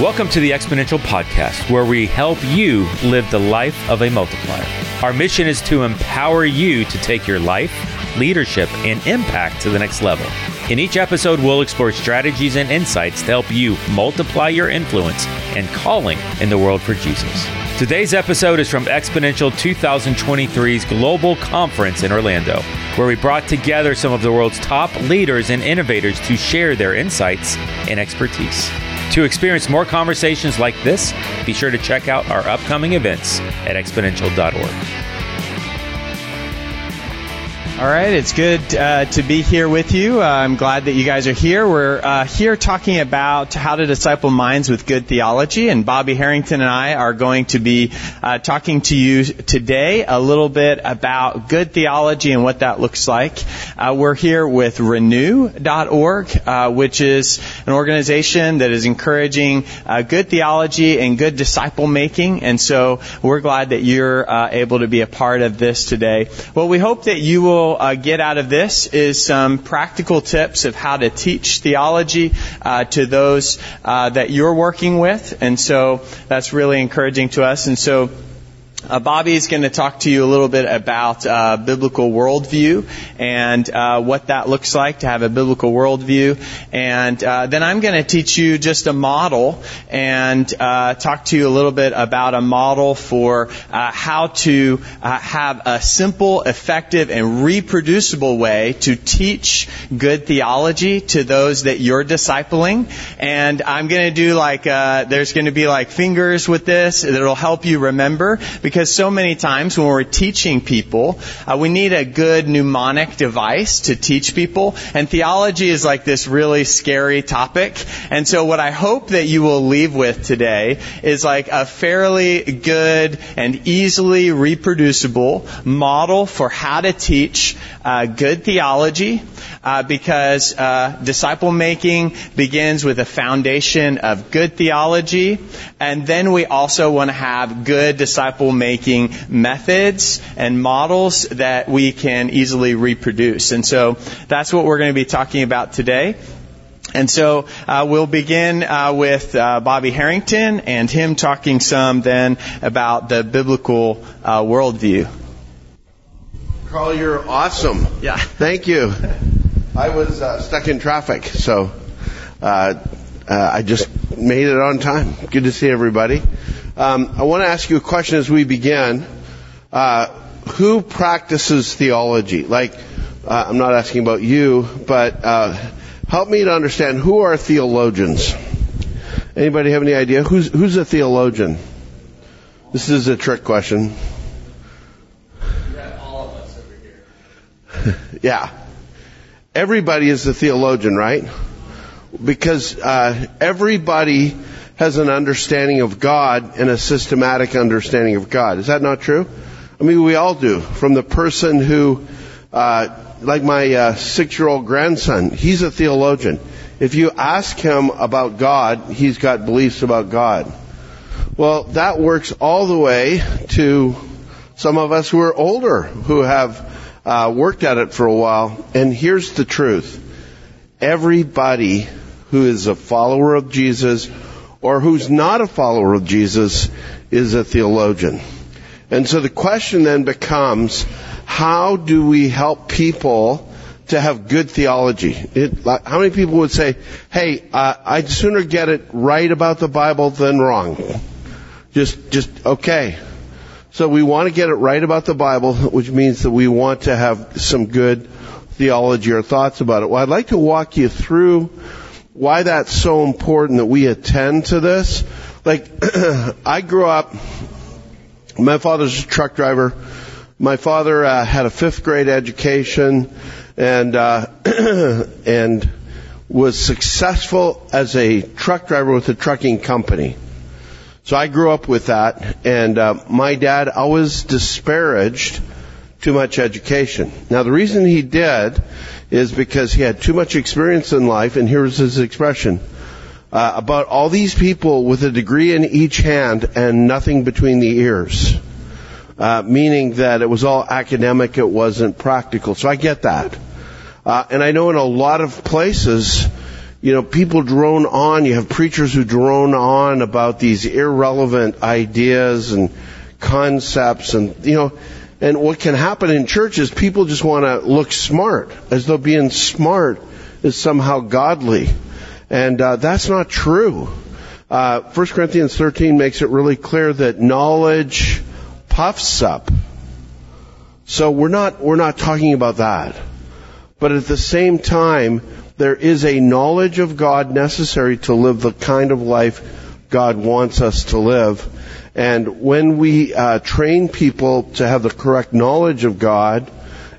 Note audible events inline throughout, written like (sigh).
Welcome to the Exponential Podcast, where we help you live the life of a multiplier. Our mission is to empower you to take your life, leadership, and impact to the next level. In each episode, we'll explore strategies and insights to help you multiply your influence and calling in the world for Jesus. Today's episode is from Exponential 2023's Global Conference in Orlando, where we brought together some of the world's top leaders and innovators to share their insights and expertise. To experience more conversations like this, be sure to check out our upcoming events at exponential.org. All right, it's good uh, to be here with you. Uh, I'm glad that you guys are here. We're uh, here talking about how to disciple minds with good theology, and Bobby Harrington and I are going to be uh, talking to you today a little bit about good theology and what that looks like. Uh, we're here with Renew.org, uh, which is an organization that is encouraging good theology and good disciple making, and so we're glad that you're able to be a part of this today. Well, we hope that you will uh, get out of this is some practical tips of how to teach theology uh, to those uh, that you're working with, and so that's really encouraging to us. And so uh, Bobby is going to talk to you a little bit about uh, biblical worldview and uh, what that looks like to have a biblical worldview. And uh, then I'm going to teach you just a model and uh, talk to you a little bit about a model for uh, how to have a simple, effective, and reproducible way to teach good theology to those that you're discipling. And I'm going to do like, there's going to be like fingers with this that'll help you remember because because so many times when we're teaching people, uh, we need a good mnemonic device to teach people. And theology is like this really scary topic. And so what I hope that you will leave with today is like a fairly good and easily reproducible model for how to teach uh, good theology uh, because uh, disciple making begins with a foundation of good theology, and then we also want to have good disciple making methods and models that we can easily reproduce. And so that's what we're going to be talking about today. And so uh, we'll begin uh, with uh, Bobby Harrington and him talking some then about the biblical uh, worldview. Carl, you're awesome. Yeah. Thank you. I was uh, stuck in traffic, so uh, uh, I just made it on time. Good to see everybody. Um, I want to ask you a question as we begin. Uh, who practices theology? Like, uh, I'm not asking about you, but uh, help me to understand who are theologians. Anybody have any idea who's who's a theologian? This is a trick question. (laughs) yeah everybody is a theologian, right? Because uh, everybody has an understanding of God and a systematic understanding of God. Is that not true? I mean, we all do. From the person who, uh, like my uh, six-year-old grandson, he's a theologian. If you ask him about God, he's got beliefs about God. Well, that works all the way to some of us who are older, who have uh, worked at it for a while, and here's the truth. Everybody who is a follower of Jesus or who's not a follower of Jesus is a theologian. And so the question then becomes, how do we help people to have good theology? It, how many people would say, hey, uh, I'd sooner get it right about the Bible than wrong? Just, just, okay. So we want to get it right about the Bible, which means that we want to have some good theology or thoughts about it. Well, I'd like to walk you through why that's so important that we attend to this. Like, (clears throat) I grew up, my father's a truck driver. My father uh, had a fifth grade education and, uh, (clears throat) and was successful as a truck driver with a trucking company. So I grew up with that, and uh, my dad always disparaged too much education. Now the reason he did is because he had too much experience in life, and here's his expression. Uh, about all these people with a degree in each hand and nothing between the ears. Uh, meaning that it was all academic, it wasn't practical. So I get that. Uh, and I know in a lot of places, you know, people drone on, you have preachers who drone on about these irrelevant ideas and concepts and, you know, and what can happen in church is people just want to look smart, as though being smart is somehow godly. And uh, that's not true. Uh, 1 Corinthians 13 makes it really clear that knowledge puffs up. So we're not, we're not talking about that. But at the same time, there is a knowledge of God necessary to live the kind of life God wants us to live. And when we uh, train people to have the correct knowledge of God,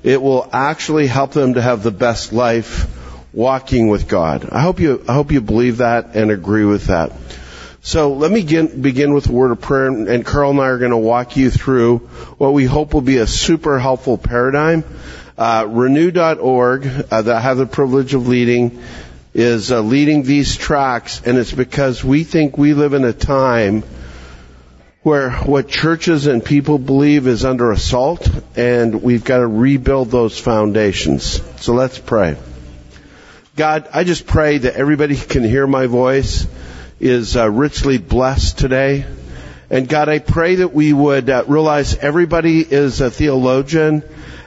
it will actually help them to have the best life walking with God. I hope you, I hope you believe that and agree with that. So let me begin, begin with a word of prayer, and Carl and I are going to walk you through what we hope will be a super helpful paradigm. Uh, renew.org, uh, that I have the privilege of leading, is uh, leading these tracks, and it's because we think we live in a time where what churches and people believe is under assault, and we've got to rebuild those foundations. So let's pray. God, I just pray that everybody can hear my voice is uh, richly blessed today. And God, I pray that we would uh, realize everybody is a theologian.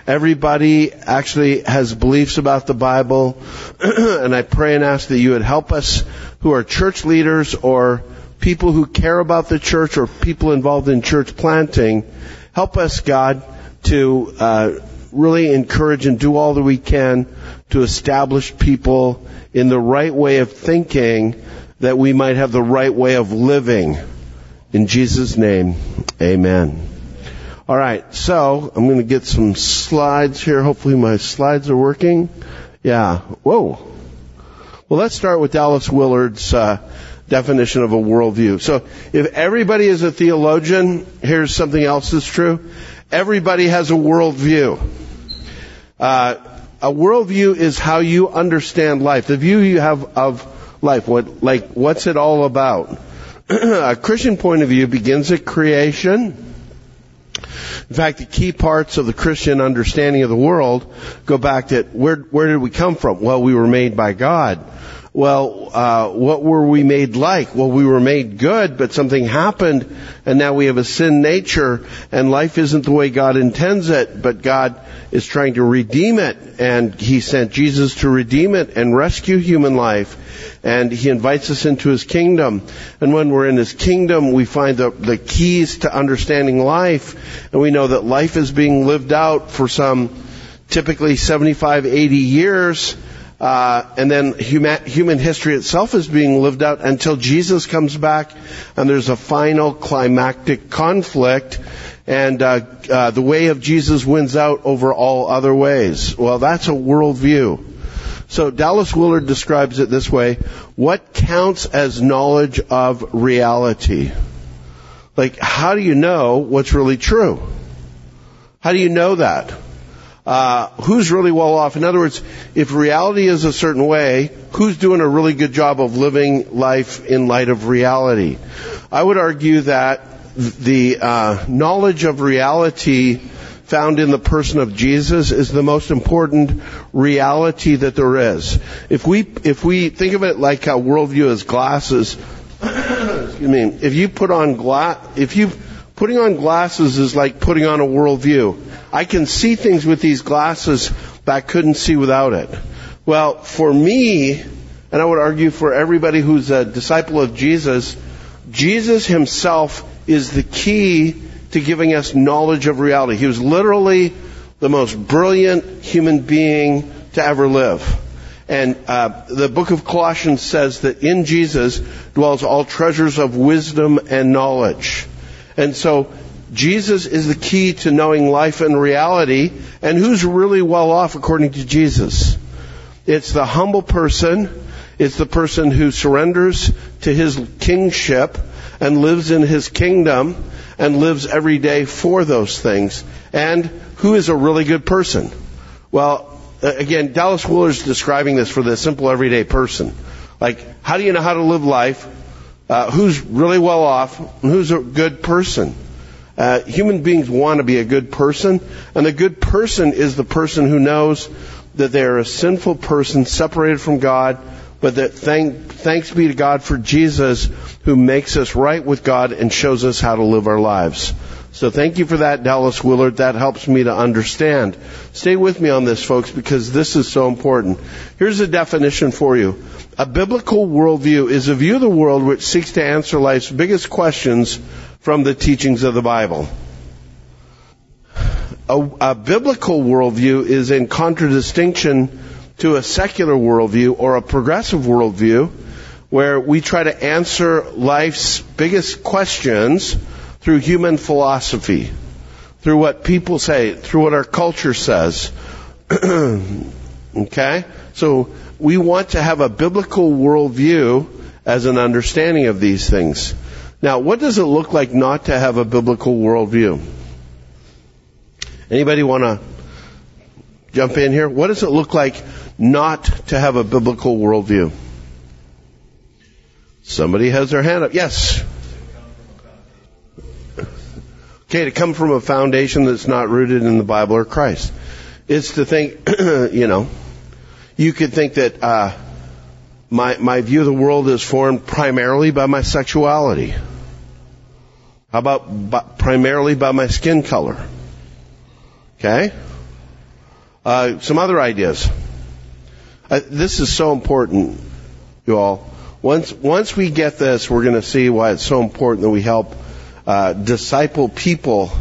Everybody actually has beliefs about the Bible. (clears throat) and I pray and ask that you would help us who are church leaders or people who care about the church or people involved in church planting. Help us, God, to uh, really encourage and do all that we can to establish people in the right way of thinking that we might have the right way of living. In Jesus' name, amen. All right, so I'm going to get some slides here. Hopefully my slides are working. Yeah. Whoa. Well, let's start with Dallas Willard's uh, definition of a worldview. So, if everybody is a theologian, here's something else that's true. Everybody has a worldview. Uh, a worldview is how you understand life, the view you have of life. What, like, what's it all about? (clears throat) a Christian point of view begins at creation. In fact, the key parts of the Christian understanding of the world go back to where, where did we come from? Well, we were made by God. Well, uh, what were we made like? Well, we were made good, but something happened, and now we have a sin nature, and life isn't the way God intends it, but God is trying to redeem it, and He sent Jesus to redeem it and rescue human life and he invites us into his kingdom. And when we're in his kingdom, we find the, the keys to understanding life, and we know that life is being lived out for some typically 75, 80 years, uh, and then human, human history itself is being lived out until Jesus comes back, and there's a final climactic conflict, and uh, uh, the way of Jesus wins out over all other ways. Well, that's a worldview. So Dallas Willard describes it this way, what counts as knowledge of reality? Like, how do you know what's really true? How do you know that? Uh, who's really well off? In other words, if reality is a certain way, who's doing a really good job of living life in light of reality? I would argue that the uh, knowledge of reality found in the person of Jesus is the most important reality that there is. If we, if we think of it like a worldview as glasses, (coughs) excuse me, if you put on glass, if you, putting on glasses is like putting on a worldview. I can see things with these glasses that I couldn't see without it. Well, for me, and I would argue for everybody who's a disciple of Jesus, Jesus himself is the key to giving us knowledge of reality. He was literally the most brilliant human being to ever live. And uh, the book of Colossians says that in Jesus dwells all treasures of wisdom and knowledge. And so Jesus is the key to knowing life and reality. And who's really well off according to Jesus? It's the humble person. It's the person who surrenders to his kingship and lives in his kingdom and lives every day for those things. And who is a really good person? Well, again, Dallas is describing this for the simple everyday person. Like, how do you know how to live life? Uh, who's really well off? And who's a good person? Uh, human beings want to be a good person, and the good person is the person who knows that they are a sinful person separated from God, but that thank, thanks be to God for Jesus who makes us right with God and shows us how to live our lives. So thank you for that, Dallas Willard. That helps me to understand. Stay with me on this, folks, because this is so important. Here's a definition for you. A biblical worldview is a view of the world which seeks to answer life's biggest questions from the teachings of the Bible. A, a biblical worldview is in contradistinction to a secular worldview or a progressive worldview where we try to answer life's biggest questions through human philosophy, through what people say, through what our culture says. (clears throat) okay? So we want to have a biblical worldview as an understanding of these things. Now, what does it look like not to have a biblical worldview? Anybody want to jump in here? What does it look like not to have a biblical worldview? Somebody has their hand up. Yes. Okay, to come from a foundation that's not rooted in the Bible or Christ. It's to think, (clears throat) you know, you could think that uh, my my view of the world is formed primarily by my sexuality. How about by, primarily by my skin color? Okay. Uh, some other ideas. Uh, this is so important, you all. Once once we get this, we're going to see why it's so important that we help uh, disciple people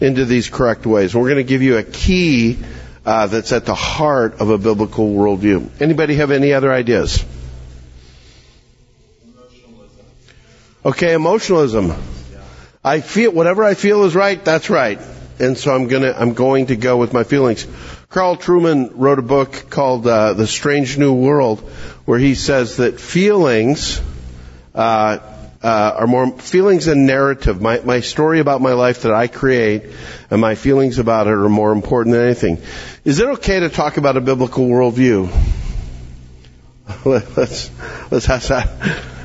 into these correct ways. We're going to give you a key uh, that's at the heart of a biblical worldview. Anybody have any other ideas? Okay, emotionalism. I feel whatever I feel is right. That's right, and so I'm gonna I'm going to go with my feelings. Carl Trueman wrote a book called uh, The Strange New World, where he says that feelings uh, uh, are more feelings and narrative. My my story about my life that I create, and my feelings about it are more important than anything. Is it okay to talk about a biblical worldview? (laughs) Let's let's have that.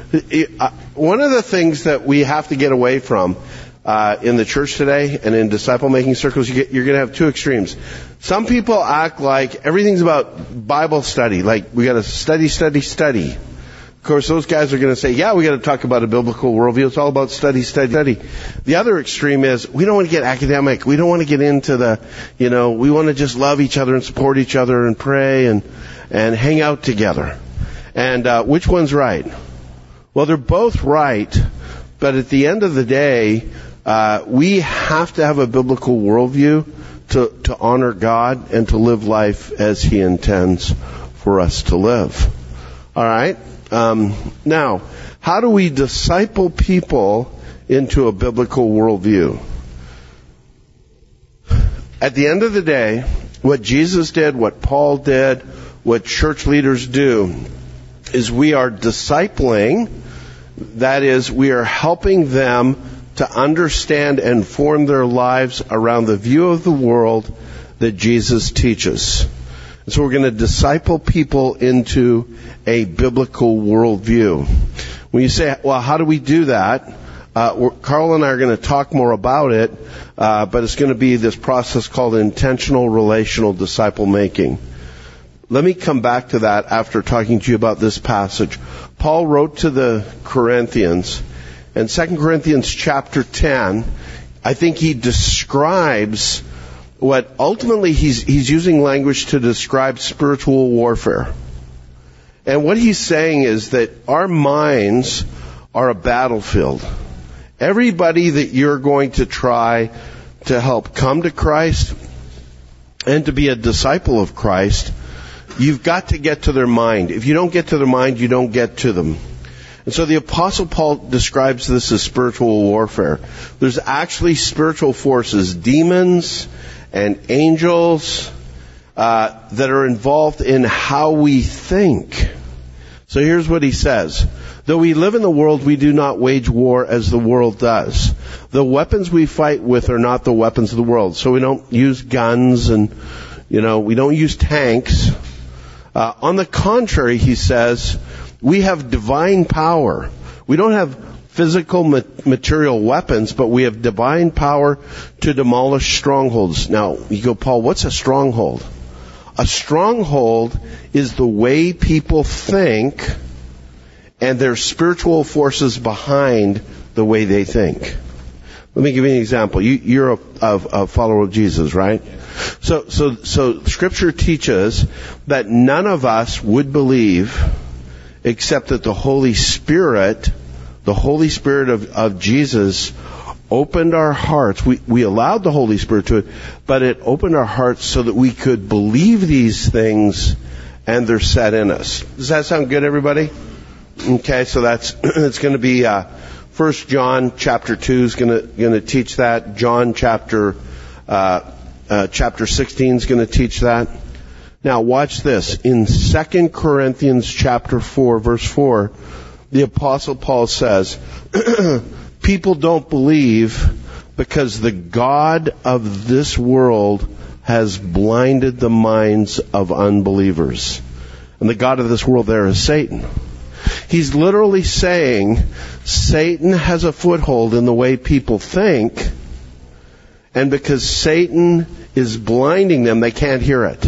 One of the things that we have to get away from uh, in the church today and in disciple making circles, you get, you're going to have two extremes. Some people act like everything's about Bible study, like we got to study, study, study. Of course, those guys are going to say, yeah, we got to talk about a biblical worldview. It's all about study, study, study. The other extreme is we don't want to get academic. We don't want to get into the, you know, we want to just love each other and support each other and pray and, and hang out together. And, uh, which one's right? Well, they're both right, but at the end of the day, uh, we have to have a biblical worldview to, to honor God and to live life as He intends for us to live. All right. Um, now, how do we disciple people into a biblical worldview? At the end of the day, what Jesus did, what Paul did, what church leaders do, is we are discipling that is, we are helping them to understand and form their lives around the view of the world that Jesus teaches. And so we're going to disciple people into a biblical worldview. When you say, well, how do we do that? Uh, Carl and I are going to talk more about it, uh, but it's going to be this process called intentional relational disciple making. Let me come back to that after talking to you about this passage. Paul wrote to the Corinthians, and 2 Corinthians chapter 10, I think he describes what ultimately he's, he's using language to describe spiritual warfare. And what he's saying is that our minds are a battlefield. Everybody that you're going to try to help come to Christ and to be a disciple of Christ You've got to get to their mind. If you don't get to their mind, you don't get to them. And so the apostle Paul describes this as spiritual warfare. There's actually spiritual forces, demons and angels, uh, that are involved in how we think. So here's what he says. Though we live in the world, we do not wage war as the world does. The weapons we fight with are not the weapons of the world. So we don't use guns and, you know, we don't use tanks. Uh, on the contrary, he says, we have divine power. We don't have physical material weapons, but we have divine power to demolish strongholds. Now, you go, Paul, what's a stronghold? A stronghold is the way people think and their spiritual forces behind the way they think. Let me give you an example. You, are a, a, a, follower of Jesus, right? So, so, so Scripture teaches that none of us would believe except that the Holy Spirit, the Holy Spirit of, of Jesus, opened our hearts. We, we allowed the Holy Spirit to it, but it opened our hearts so that we could believe these things and they're set in us. Does that sound good, everybody? Okay, so that's, (clears throat) it's going to be, uh, First John chapter 2 is going to, going to teach that. John chapter, uh, uh, chapter 16 is going to teach that. Now watch this. In 2 Corinthians chapter 4 verse 4, the apostle Paul says, (clears throat) people don't believe because the God of this world has blinded the minds of unbelievers. And the God of this world there is Satan. He's literally saying Satan has a foothold in the way people think, and because Satan is blinding them, they can't hear it.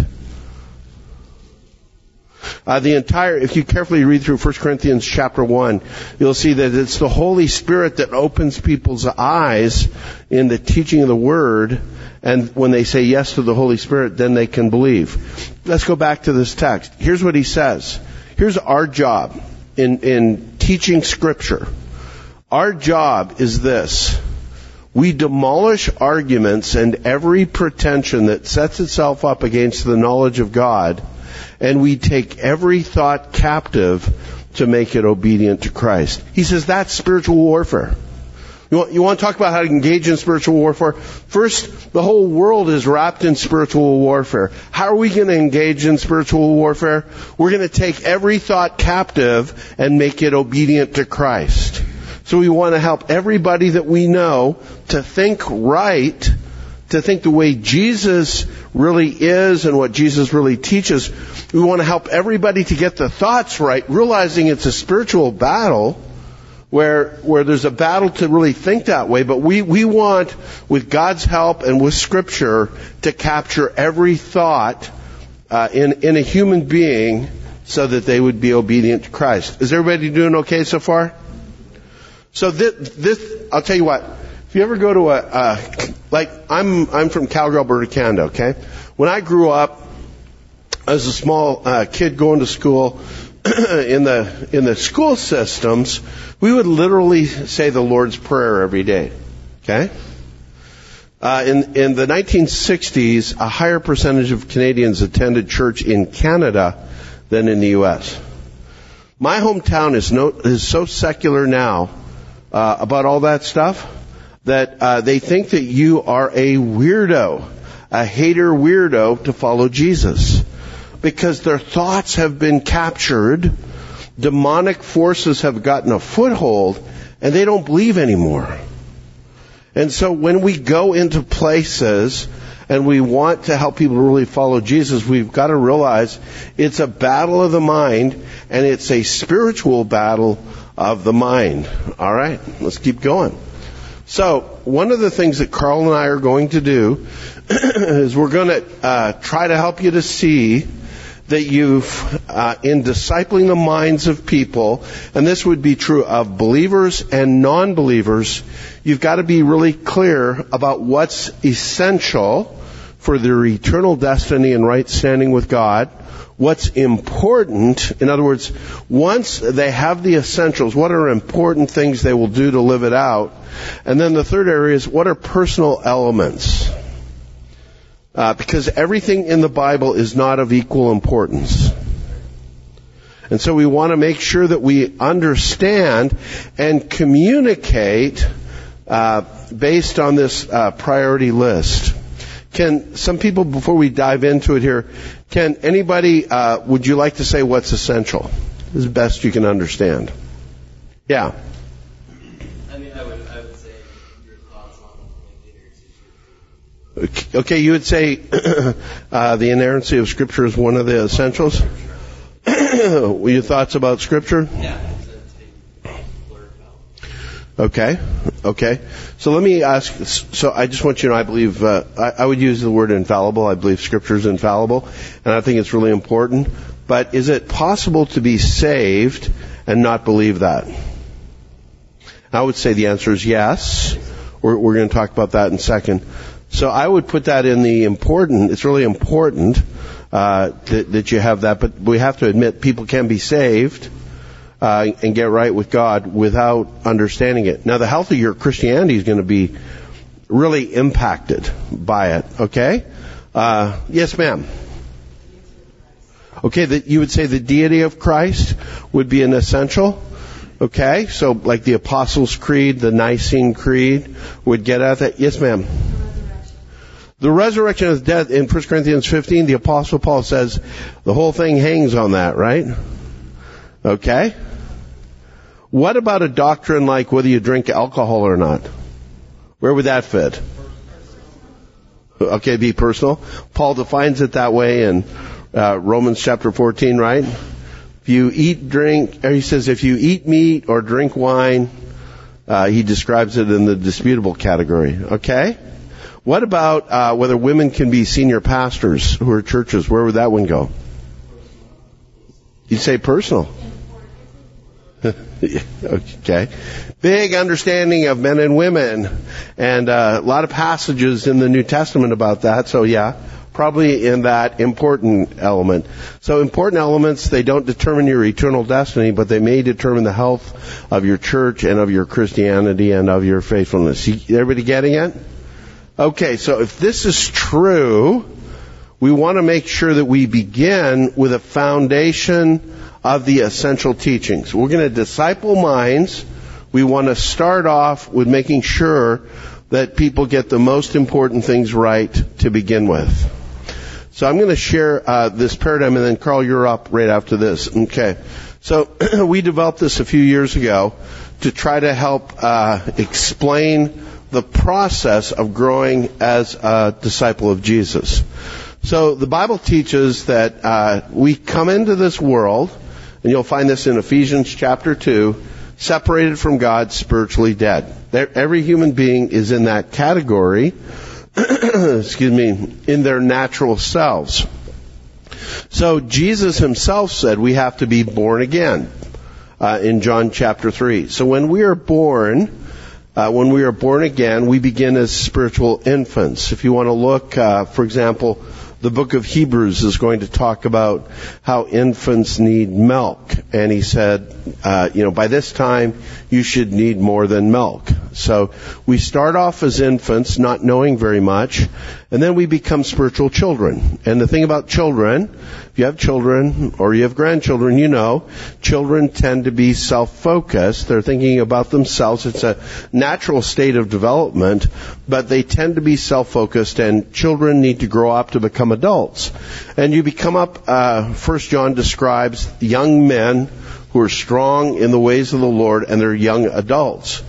Uh, the entire, if you carefully read through 1 Corinthians chapter 1, you'll see that it's the Holy Spirit that opens people's eyes in the teaching of the Word, and when they say yes to the Holy Spirit, then they can believe. Let's go back to this text. Here's what he says. Here's our job in, in teaching Scripture. Our job is this. We demolish arguments and every pretension that sets itself up against the knowledge of God and we take every thought captive to make it obedient to Christ. He says that's spiritual warfare. You want, you want to talk about how to engage in spiritual warfare? First, the whole world is wrapped in spiritual warfare. How are we going to engage in spiritual warfare? We're going to take every thought captive and make it obedient to Christ. So we want to help everybody that we know to think right to think the way Jesus really is and what Jesus really teaches. We want to help everybody to get the thoughts right, realizing it's a spiritual battle where, where there's a battle to really think that way, but we, we want, with God's help and with Scripture, to capture every thought uh, in, in a human being so that they would be obedient to Christ. Is everybody doing okay so far? So this, this I'll tell you what, if you ever go to a, a like I'm I'm from Calgary, Alberta, Canada. Okay, when I grew up as a small uh, kid going to school (clears throat) in the in the school systems, we would literally say the Lord's Prayer every day. Okay. Uh, in in the 1960s, a higher percentage of Canadians attended church in Canada than in the U.S. My hometown is no is so secular now uh, about all that stuff that uh, they think that you are a weirdo, a hater weirdo to follow Jesus. Because their thoughts have been captured, demonic forces have gotten a foothold, and they don't believe anymore. And so when we go into places and we want to help people really follow Jesus, we've got to realize it's a battle of the mind and it's a spiritual battle of the mind. All right, let's keep going. So, one of the things that Carl and I are going to do (clears throat) is we're going to uh, try to help you to see that you've, uh, in discipling the minds of people, and this would be true of believers and non-believers, you've got to be really clear about what's essential for their eternal destiny and right standing with God, what's important. In other words, once they have the essentials, what are important things they will do to live it out? And then the third area is what are personal elements? Uh, because everything in the Bible is not of equal importance. And so we want to make sure that we understand and communicate uh, based on this uh, priority list. Can some people, before we dive into it here, can anybody, uh, would you like to say what's essential? As best you can understand. Yeah. I mean, I would, I would say your thoughts on like, the inerrancy Okay, you would say (clears throat) uh, the inerrancy of Scripture is one of the essentials? (coughs) your thoughts about Scripture? Yeah. Okay, okay. So let me ask. So I just want you to know, I believe uh, I, I would use the word infallible. I believe Scripture is infallible, and I think it's really important. But is it possible to be saved and not believe that? I would say the answer is yes. We're, we're going to talk about that in a second. So I would put that in the important. It's really important uh, that, that you have that, but we have to admit people can be saved uh, and get right with God without understanding it. Now, the health of your Christianity is going to be really impacted by it. Okay? Uh, yes, ma'am. Okay, that you would say the deity of Christ would be an essential. Okay, so like the Apostles' Creed, the Nicene Creed would get at that. Yes, ma'am. The resurrection of death in 1 Corinthians 15, the Apostle Paul says the whole thing hangs on that, right? Okay? What about a doctrine like whether you drink alcohol or not? Where would that fit? Okay, be personal. Paul defines it that way in uh, Romans chapter 14, right? If you eat, drink, he says if you eat meat or drink wine, uh, he describes it in the disputable category. Okay? What about uh, whether women can be senior pastors who are churches? Where would that one go? You'd say personal. (laughs) okay. Big understanding of men and women, and uh, a lot of passages in the New Testament about that. So yeah, probably in that important element. So important elements, they don't determine your eternal destiny, but they may determine the health of your church and of your Christianity and of your faithfulness. Everybody getting it? Okay, so if this is true, we want to make sure that we begin with a foundation of the essential teachings. We're going to disciple minds. We want to start off with making sure that people get the most important things right to begin with. So I'm going to share uh, this paradigm, and then Carl, you're up right after this. Okay. So (clears throat) we developed this a few years ago to try to help uh, explain the process of growing as a disciple of Jesus. So the Bible teaches that uh, we come into this world and you'll find this in Ephesians chapter 2, separated from God, spiritually dead. Every human being is in that category, (clears throat) excuse me, in their natural selves. So Jesus himself said we have to be born again uh, in John chapter 3. So when we are born, uh, when we are born again, we begin as spiritual infants. If you want to look, uh, for example, the book of Hebrews is going to talk about how infants need milk. And he said, uh, you know, by this time you should need more than milk. So we start off as infants, not knowing very much, and then we become spiritual children. And the thing about children, if you have children or you have grandchildren, you know, children tend to be self-focused. They're thinking about themselves. It's a natural state of development, but they tend to be self-focused and children need to grow up to become adults. And you become up, uh, First John describes young men who are strong in the ways of the Lord and they're young adults.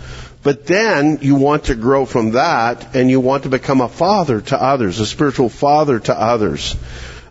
But then you want to grow from that and you want to become a father to others, a spiritual father to others.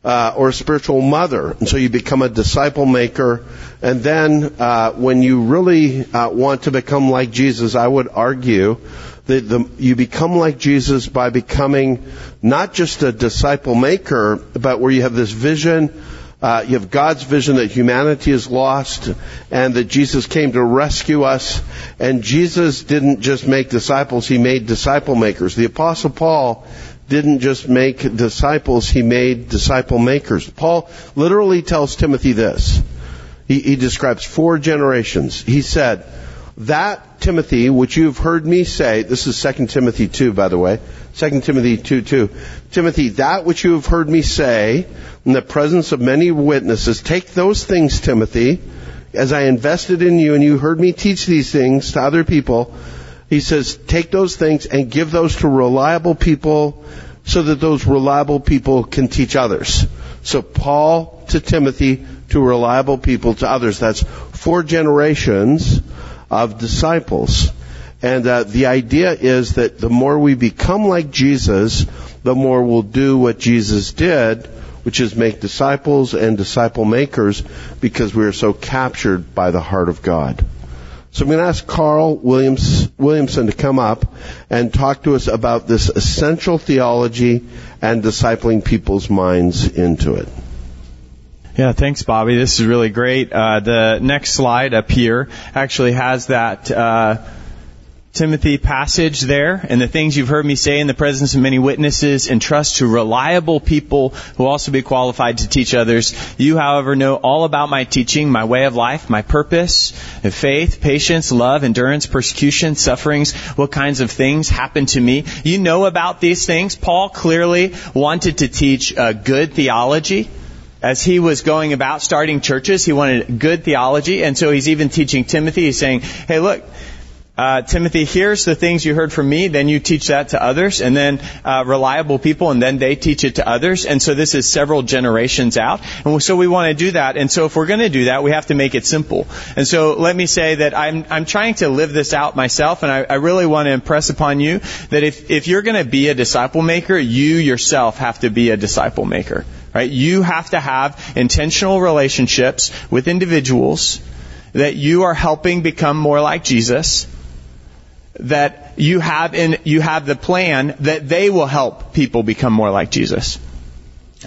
Uh, or a spiritual mother, and so you become a disciple maker. And then, uh, when you really uh, want to become like Jesus, I would argue that the, you become like Jesus by becoming not just a disciple maker, but where you have this vision uh, you have God's vision that humanity is lost and that Jesus came to rescue us. And Jesus didn't just make disciples, He made disciple makers. The apostle Paul didn't just make disciples, he made disciple makers. Paul literally tells Timothy this. He, he describes four generations. He said, that Timothy, which you've heard me say, this is 2 Timothy 2, by the way, 2 Timothy 2, 2. Timothy, that which you have heard me say in the presence of many witnesses, take those things, Timothy, as I invested in you and you heard me teach these things to other people. He says, take those things and give those to reliable people so that those reliable people can teach others. So Paul to Timothy to reliable people to others. That's four generations of disciples. And uh, the idea is that the more we become like Jesus, the more we'll do what Jesus did, which is make disciples and disciple makers because we are so captured by the heart of God. So I'm going to ask Carl Williams, Williamson to come up and talk to us about this essential theology and discipling people's minds into it. Yeah, thanks, Bobby. This is really great. Uh, the next slide up here actually has that uh, Timothy passage there, and the things you've heard me say in the presence of many witnesses, entrust to reliable people who also be qualified to teach others. You, however, know all about my teaching, my way of life, my purpose, faith, patience, love, endurance, persecution, sufferings, what kinds of things happen to me. You know about these things. Paul clearly wanted to teach uh, good theology as he was going about starting churches, he wanted good theology, and so he's even teaching Timothy. He's saying, hey, look, uh, Timothy, here's the things you heard from me, then you teach that to others, and then uh, reliable people, and then they teach it to others. And so this is several generations out. And so we want to do that. And so if we're going to do that, we have to make it simple. And so let me say that I'm, I'm trying to live this out myself, and I, I really want to impress upon you that if, if you're going to be a disciple maker, you yourself have to be a disciple maker. Right? You have to have intentional relationships with individuals that you are helping become more like Jesus that you have in you have the plan that they will help people become more like Jesus.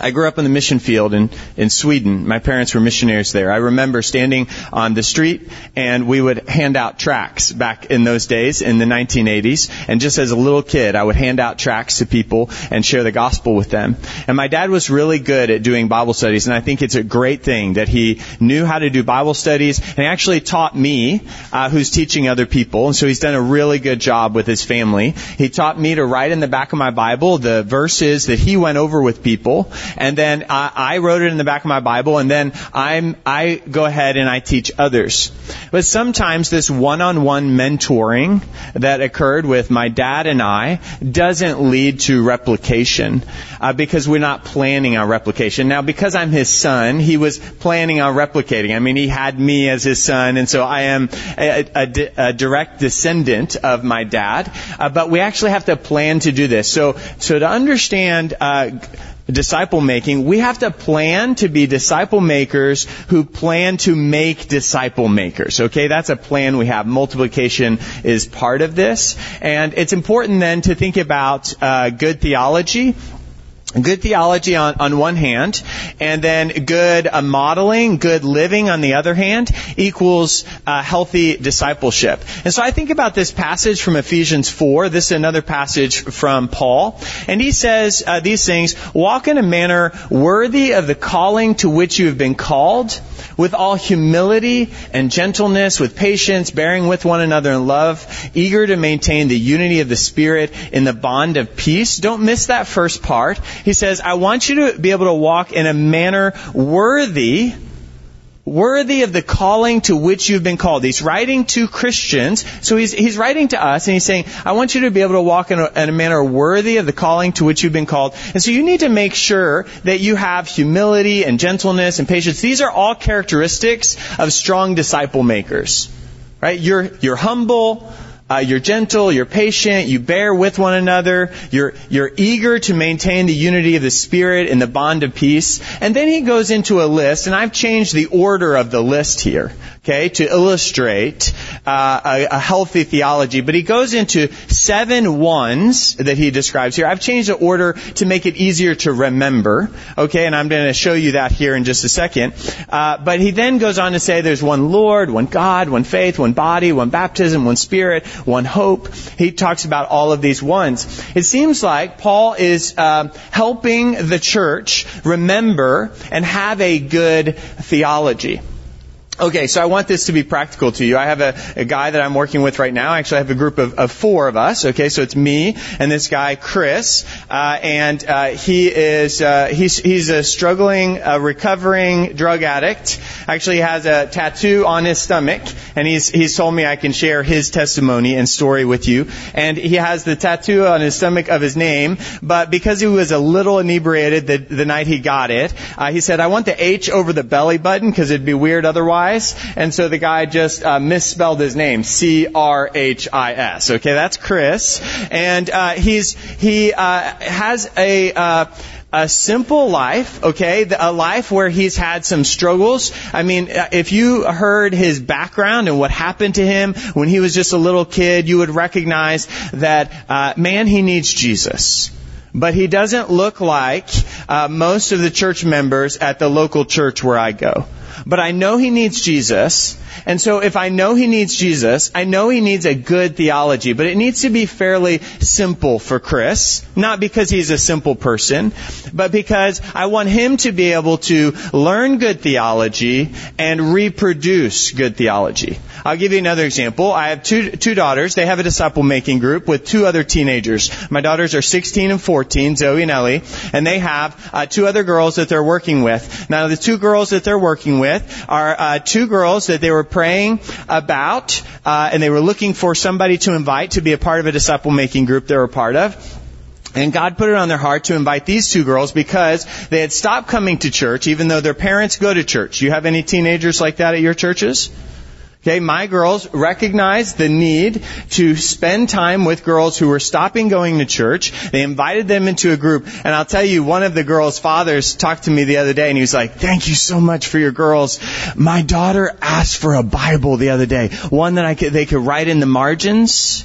I grew up in the mission field in, in Sweden. My parents were missionaries there. I remember standing on the street and we would hand out tracts back in those days in the 1980s. And just as a little kid, I would hand out tracts to people and share the gospel with them. And my dad was really good at doing Bible studies and I think it's a great thing that he knew how to do Bible studies and he actually taught me, uh, who's teaching other people. And so he's done a really good job with his family. He taught me to write in the back of my Bible the verses that he went over with people and then I, I wrote it in the back of my Bible, and then I'm I go ahead and I teach others. But sometimes this one-on-one mentoring that occurred with my dad and I doesn't lead to replication uh, because we're not planning on replication. Now, because I'm his son, he was planning on replicating. I mean, he had me as his son, and so I am a, a, a direct descendant of my dad. Uh, but we actually have to plan to do this. So, so to understand. Uh, disciple making, we have to plan to be disciple makers who plan to make disciple makers. Okay, that's a plan we have. Multiplication is part of this. And it's important then to think about uh, good theology good theology on, on one hand, and then good uh, modeling, good living on the other hand, equals uh, healthy discipleship. And so I think about this passage from Ephesians 4. This is another passage from Paul. And he says uh, these things, walk in a manner worthy of the calling to which you have been called, with all humility and gentleness, with patience, bearing with one another in love, eager to maintain the unity of the Spirit in the bond of peace. Don't miss that first part. He says, I want you to be able to walk in a manner worthy worthy of the calling to which you've been called. He's writing to Christians, so he's, he's writing to us, and he's saying, I want you to be able to walk in a, in a, manner worthy of the calling to which you've been called. And so you need to make sure that you have humility and gentleness and patience. These are all characteristics of strong disciple makers. Right? You're, you're humble, uh, you're gentle, you're patient, you bear with one another, you're, you're eager to maintain the unity of the Spirit in the bond of peace. And then he goes into a list, and I've changed the order of the list here, okay, to illustrate uh, a, a healthy theology. But he goes into seven ones that he describes here. I've changed the order to make it easier to remember, okay, and I'm going to show you that here in just a second. Uh, but he then goes on to say there's one Lord, one God, one faith, one body, one baptism, one Spirit, one hope. He talks about all of these ones. It seems like Paul is uh, helping the church remember and have a good theology. Okay, so I want this to be practical to you. I have a, a guy that I'm working with right now. Actually, I have a group of, of four of us. Okay, so it's me and this guy Chris, uh, and uh, he is uh, he's he's a struggling, recovering drug addict. Actually, he has a tattoo on his stomach, and he's he's told me I can share his testimony and story with you. And he has the tattoo on his stomach of his name, but because he was a little inebriated the the night he got it, uh, he said I want the H over the belly button because it'd be weird otherwise. And so the guy just uh, misspelled his name, C-R-H-I-S. Okay, that's Chris. And uh, he's he uh, has a uh, a simple life, okay? A life where he's had some struggles. I mean, uh, if you heard his background and what happened to him when he was just a little kid, you would recognize that, uh, man, he needs Jesus. But he doesn't look like uh, most of the church members at the local church where I go. But I know he needs Jesus, and so if I know he needs Jesus, I know he needs a good theology, but it needs to be fairly simple for Chris. Not because he's a simple person, but because I want him to be able to learn good theology and reproduce good theology. I'll give you another example. I have two, two daughters. They have a disciple making group with two other teenagers. My daughters are 16 and 14, Zoe and Ellie, and they have uh, two other girls that they're working with. Now the two girls that they're working with are uh, two girls that they were praying about, uh, and they were looking for somebody to invite to be a part of a disciple making group they were a part of. And God put it on their heart to invite these two girls because they had stopped coming to church, even though their parents go to church. Do You have any teenagers like that at your churches? Okay, my girls recognized the need to spend time with girls who were stopping going to church. They invited them into a group. And I'll tell you, one of the girls' fathers talked to me the other day and he was like, thank you so much for your girls. My daughter asked for a Bible the other day. One that I could, they could write in the margins.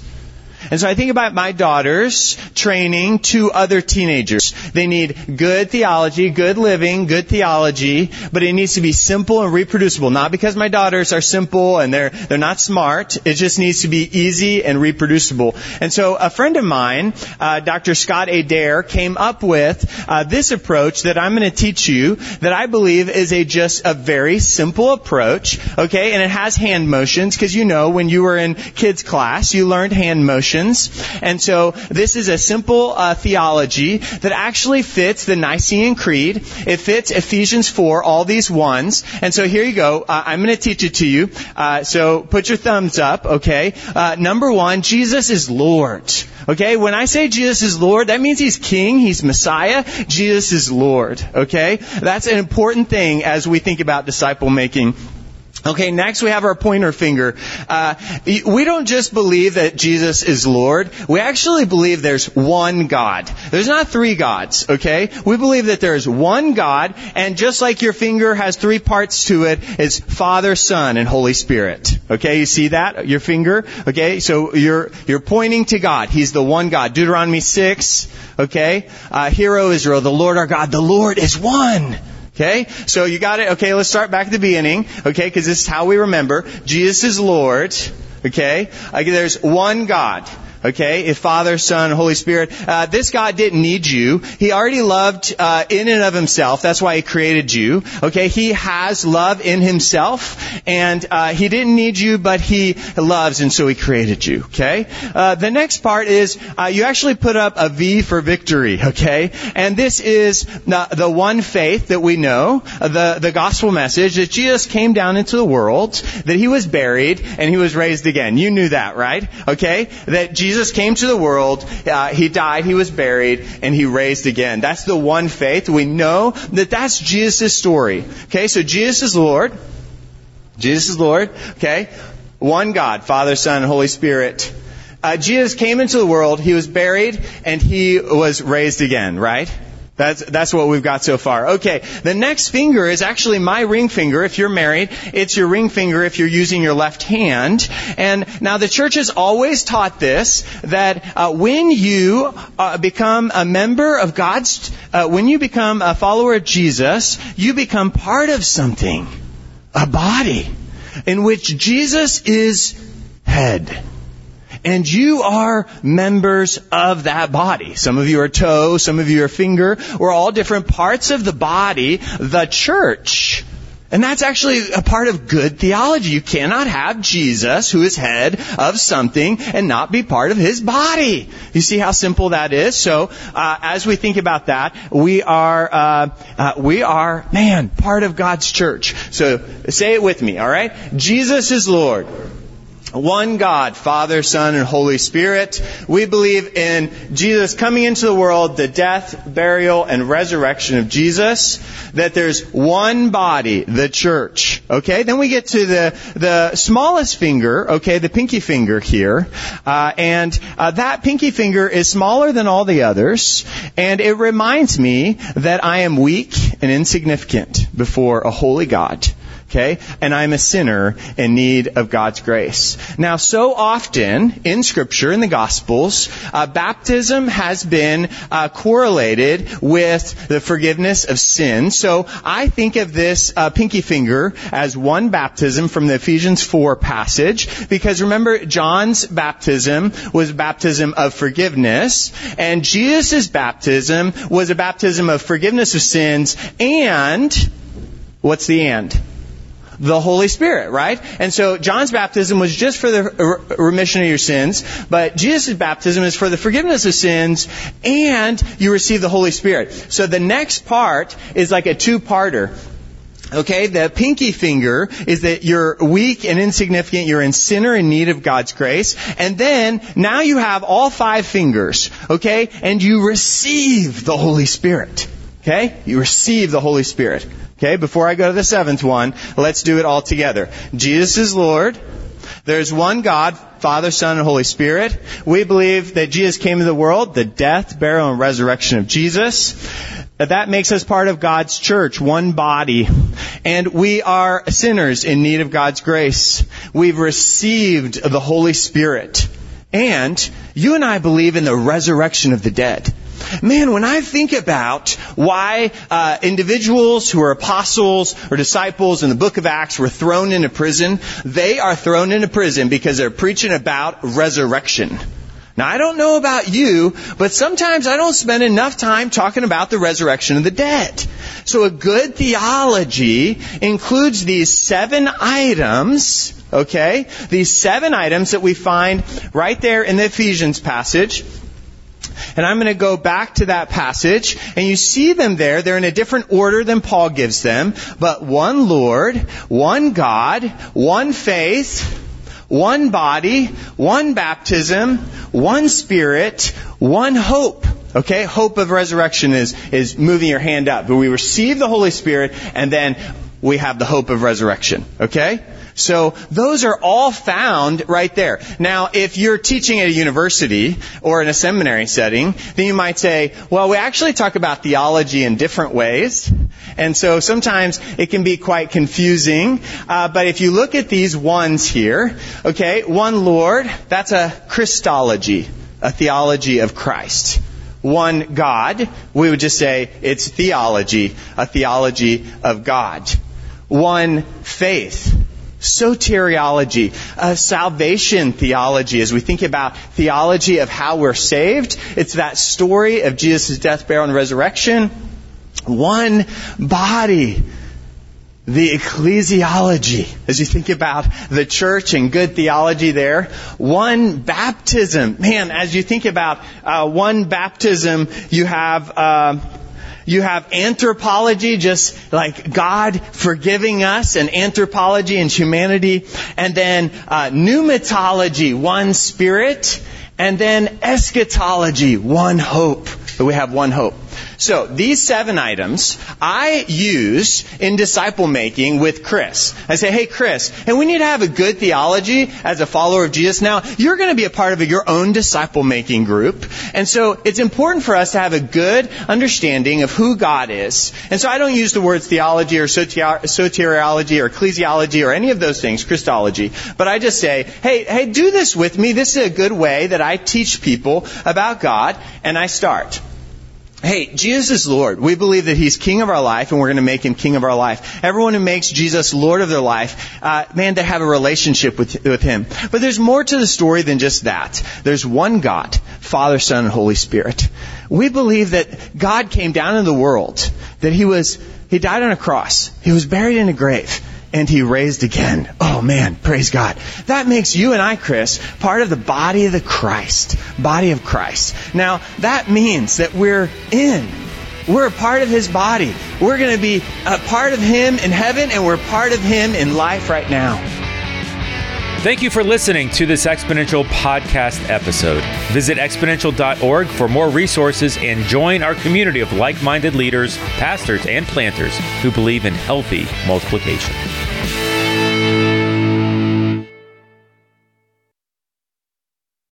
And so I think about my daughters training two other teenagers. They need good theology, good living, good theology, but it needs to be simple and reproducible. Not because my daughters are simple and they're, they're not smart. It just needs to be easy and reproducible. And so a friend of mine, uh, Dr. Scott Adair, came up with uh, this approach that I'm going to teach you that I believe is a just a very simple approach. Okay, and it has hand motions because you know when you were in kids class, you learned hand motions and so this is a simple uh, theology that actually fits the Nicene Creed. It fits Ephesians 4, all these ones. And so here you go. Uh, I'm going to teach it to you. Uh, so put your thumbs up, okay? Uh, number one, Jesus is Lord. Okay, when I say Jesus is Lord, that means He's King, He's Messiah, Jesus is Lord. Okay? That's an important thing as we think about disciple making. Okay, next we have our pointer finger. Uh, we don't just believe that Jesus is Lord. We actually believe there's one God. There's not three gods, okay? We believe that there's one God, and just like your finger has three parts to it, it's Father, Son, and Holy Spirit. Okay, you see that? Your finger? Okay, so you're, you're pointing to God. He's the one God. Deuteronomy 6, okay? Uh, O Israel, the Lord our God, the Lord is one. Okay? So you got it. Okay, let's start back at the beginning. Okay, because this is how we remember. Jesus is Lord. Okay? there's one God. Okay, if Father, Son, Holy Spirit, uh, this God didn't need you. He already loved uh, in and of Himself. That's why He created you. Okay, He has love in Himself, and uh, He didn't need you, but He loves, and so He created you. Okay. Uh, the next part is uh, you actually put up a V for victory. Okay, and this is the, the one faith that we know, the the gospel message that Jesus came down into the world, that He was buried, and He was raised again. You knew that, right? Okay, that Jesus Jesus came to the world, uh, He died, He was buried, and He raised again. That's the one faith. We know that that's Jesus' story. Okay, so Jesus is Lord. Jesus is Lord. Okay, one God, Father, Son, and Holy Spirit. Uh, Jesus came into the world, He was buried, and He was raised again, right? That's, that's what we've got so far. Okay, the next finger is actually my ring finger. If you're married, it's your ring finger if you're using your left hand. And now the church has always taught this, that uh, when you uh, become a member of God's, uh, when you become a follower of Jesus, you become part of something. A body. In which Jesus is head and you are members of that body. Some of you are toe, some of you are finger. We're all different parts of the body, the church. And that's actually a part of good theology. You cannot have Jesus, who is head of something, and not be part of his body. You see how simple that is? So, uh, as we think about that, we are, uh, uh, we are, man, part of God's church. So, say it with me, alright? Jesus is Lord. One God, Father, Son, and Holy Spirit. We believe in Jesus coming into the world, the death, burial, and resurrection of Jesus. That there's one body, the church. Okay, then we get to the the smallest finger. Okay, the pinky finger here, uh, and uh, that pinky finger is smaller than all the others, and it reminds me that I am weak and insignificant before a holy God. Okay? And I'm a sinner in need of God's grace. Now, so often in Scripture, in the Gospels, uh, baptism has been uh, correlated with the forgiveness of sin. So I think of this uh, pinky finger as one baptism from the Ephesians 4 passage, because remember, John's baptism was baptism of forgiveness, and Jesus' baptism was a baptism of forgiveness of sins, and what's the and? The Holy Spirit, right? And so John's baptism was just for the remission of your sins, but Jesus' baptism is for the forgiveness of sins, and you receive the Holy Spirit. So the next part is like a two-parter. Okay, the pinky finger is that you're weak and insignificant, you're in sinner in need of God's grace, and then now you have all five fingers, okay, and you receive the Holy Spirit. Okay? You receive the Holy Spirit. Okay, before I go to the seventh one, let's do it all together. Jesus is Lord. There's one God, Father, Son, and Holy Spirit. We believe that Jesus came to the world, the death, burial, and resurrection of Jesus. That makes us part of God's church, one body. And we are sinners in need of God's grace. We've received the Holy Spirit. And you and I believe in the resurrection of the dead. Man, when I think about why uh, individuals who are apostles or disciples in the book of Acts were thrown into prison, they are thrown into prison because they're preaching about resurrection. Now, I don't know about you, but sometimes I don't spend enough time talking about the resurrection of the dead. So a good theology includes these seven items, okay? These seven items that we find right there in the Ephesians passage. And I'm going to go back to that passage, and you see them there. They're in a different order than Paul gives them, but one Lord, one God, one faith, one body, one baptism, one spirit, one hope. Okay, hope of resurrection is, is moving your hand up. But we receive the Holy Spirit, and then we have the hope of resurrection. Okay? So those are all found right there. Now, if you're teaching at a university or in a seminary setting, then you might say, well, we actually talk about theology in different ways. And so sometimes it can be quite confusing. Uh, but if you look at these ones here, okay, one Lord, that's a Christology, a theology of Christ one God, we would just say it's theology, a theology of God. One faith, soteriology, uh, salvation theology. As we think about theology of how we're saved, it's that story of Jesus' death, burial, and resurrection. One body. The ecclesiology, as you think about the church and good theology there. One baptism. Man, as you think about uh, one baptism, you have uh, you have anthropology, just like God forgiving us, and anthropology and humanity, and then uh, pneumatology, one spirit, and then eschatology, one hope. But we have one hope. So these seven items I use in disciple making with Chris. I say, hey Chris, and we need to have a good theology as a follower of Jesus. Now, you're going to be a part of your own disciple making group. And so it's important for us to have a good understanding of who God is. And so I don't use the words theology or soteriology or ecclesiology or any of those things, Christology. But I just say, hey, hey, do this with me. This is a good way that I teach people about God. And I start. Hey, Jesus is Lord. We believe that He's King of our life, and we're going to make Him King of our life. Everyone who makes Jesus Lord of their life, uh, man, they have a relationship with, with Him. But there's more to the story than just that. There's one God, Father, Son, and Holy Spirit. We believe that God came down in the world, that He was, He died on a cross, He was buried in a grave, and he raised again. Oh man, praise God. That makes you and I, Chris, part of the body of the Christ. Body of Christ. Now, that means that we're in. We're a part of his body. We're going to be a part of him in heaven and we're part of him in life right now. Thank you for listening to this Exponential podcast episode. Visit exponential.org for more resources and join our community of like minded leaders, pastors, and planters who believe in healthy multiplication.